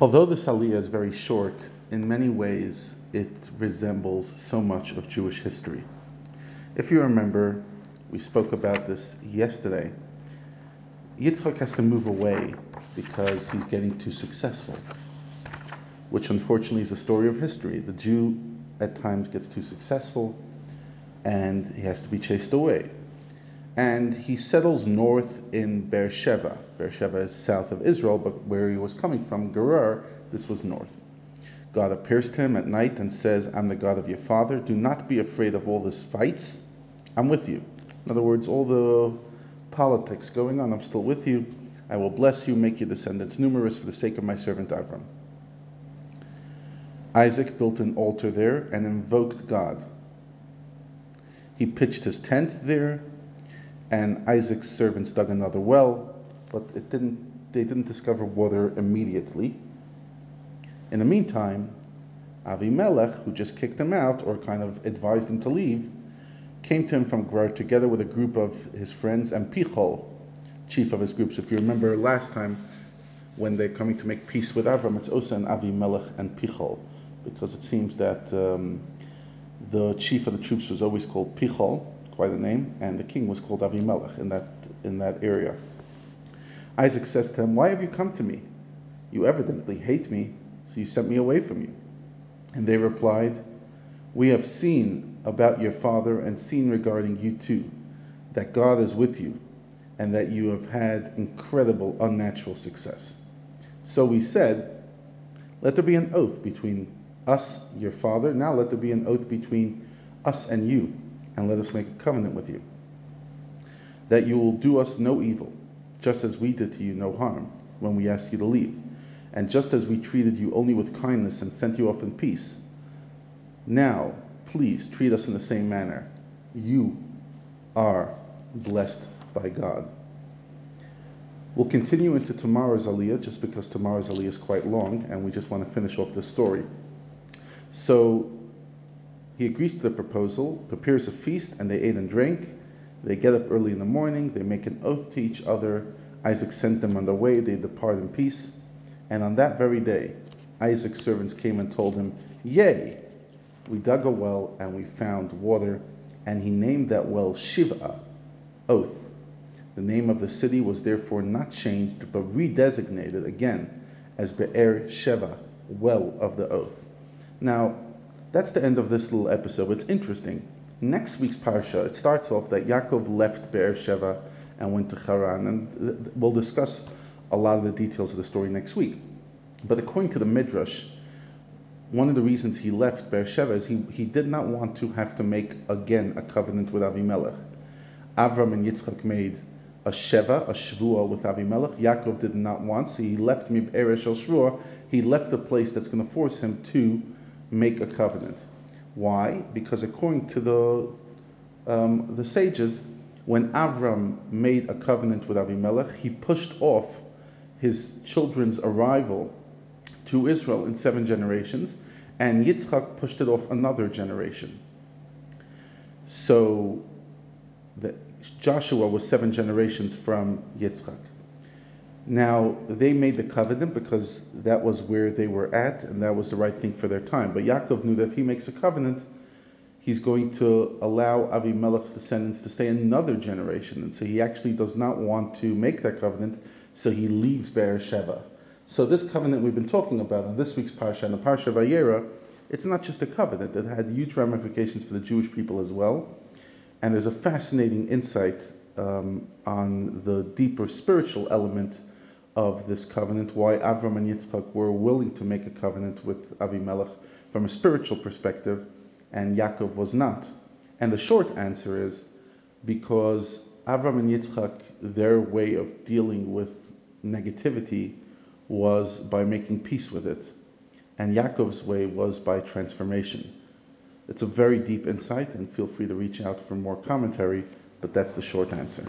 Although this aliyah is very short, in many ways it resembles so much of Jewish history. If you remember, we spoke about this yesterday. Yitzchak has to move away because he's getting too successful, which unfortunately is the story of history. The Jew at times gets too successful and he has to be chased away. And he settles north in Beersheba. Beersheba is south of Israel, but where he was coming from, Gerar, this was north. God appears to him at night and says, I'm the God of your father. Do not be afraid of all this fights. I'm with you. In other words, all the politics going on, I'm still with you. I will bless you, make your descendants numerous for the sake of my servant Avram. Isaac built an altar there and invoked God. He pitched his tent there, and Isaac's servants dug another well, but it didn't, they didn't discover water immediately. In the meantime, Avimelech, who just kicked him out or kind of advised him to leave, came to him from Gerar together with a group of his friends and Pichol, chief of his groups. If you remember last time, when they're coming to make peace with Avram, it's Osa and Avimelech and Pichol, because it seems that um, the chief of the troops was always called Pichol, quite the name, and the king was called Avimelech in that in that area. Isaac says to him, Why have you come to me? You evidently hate me, so you sent me away from you. And they replied, We have seen about your father and seen regarding you too, that God is with you, and that you have had incredible unnatural success. So we said, Let there be an oath between us, your father. Now let there be an oath between us and you, and let us make a covenant with you. That you will do us no evil, just as we did to you no harm when we asked you to leave, and just as we treated you only with kindness and sent you off in peace. Now, please treat us in the same manner. You are blessed by God. We'll continue into tomorrow's Aliyah just because tomorrow's Aliyah is quite long and we just want to finish off this story. So he agrees to the proposal, prepares a feast, and they ate and drank. They get up early in the morning, they make an oath to each other. Isaac sends them on their way, they depart in peace. And on that very day, Isaac's servants came and told him, Yea, we dug a well and we found water, and he named that well Shiva, oath. The name of the city was therefore not changed, but redesignated again as Be'er Sheva, well of the oath. Now, that's the end of this little episode. It's interesting. Next week's parsha, it starts off that Yaakov left Be'er Sheva and went to Haran, and we'll discuss a lot of the details of the story next week. But according to the Midrash, one of the reasons he left Beersheba is he, he did not want to have to make again a covenant with Avimelech. Avram and Yitzchak made a Sheva, a Shvua with Avimelech. Yaakov did not want, so he left me Eresh Shvua. He left the place that's going to force him to make a covenant. Why? Because according to the um, the sages, when Avram made a covenant with Avimelech, he pushed off his children's arrival to Israel in seven generations, and Yitzchak pushed it off another generation. So Joshua was seven generations from Yitzchak. Now, they made the covenant because that was where they were at and that was the right thing for their time. But Yaakov knew that if he makes a covenant, he's going to allow Avimelech's descendants to stay another generation. And so he actually does not want to make that covenant, so he leaves Beersheba. So this covenant we've been talking about in this week's parsha and the parsha Vayera, it's not just a covenant. It had huge ramifications for the Jewish people as well. And there's a fascinating insight um, on the deeper spiritual element of this covenant, why Avram and Yitzchak were willing to make a covenant with Avimelech from a spiritual perspective, and Yaakov was not. And the short answer is because Avram and Yitzchak, their way of dealing with negativity was by making peace with it, and Yaakov's way was by transformation. It's a very deep insight, and feel free to reach out for more commentary, but that's the short answer.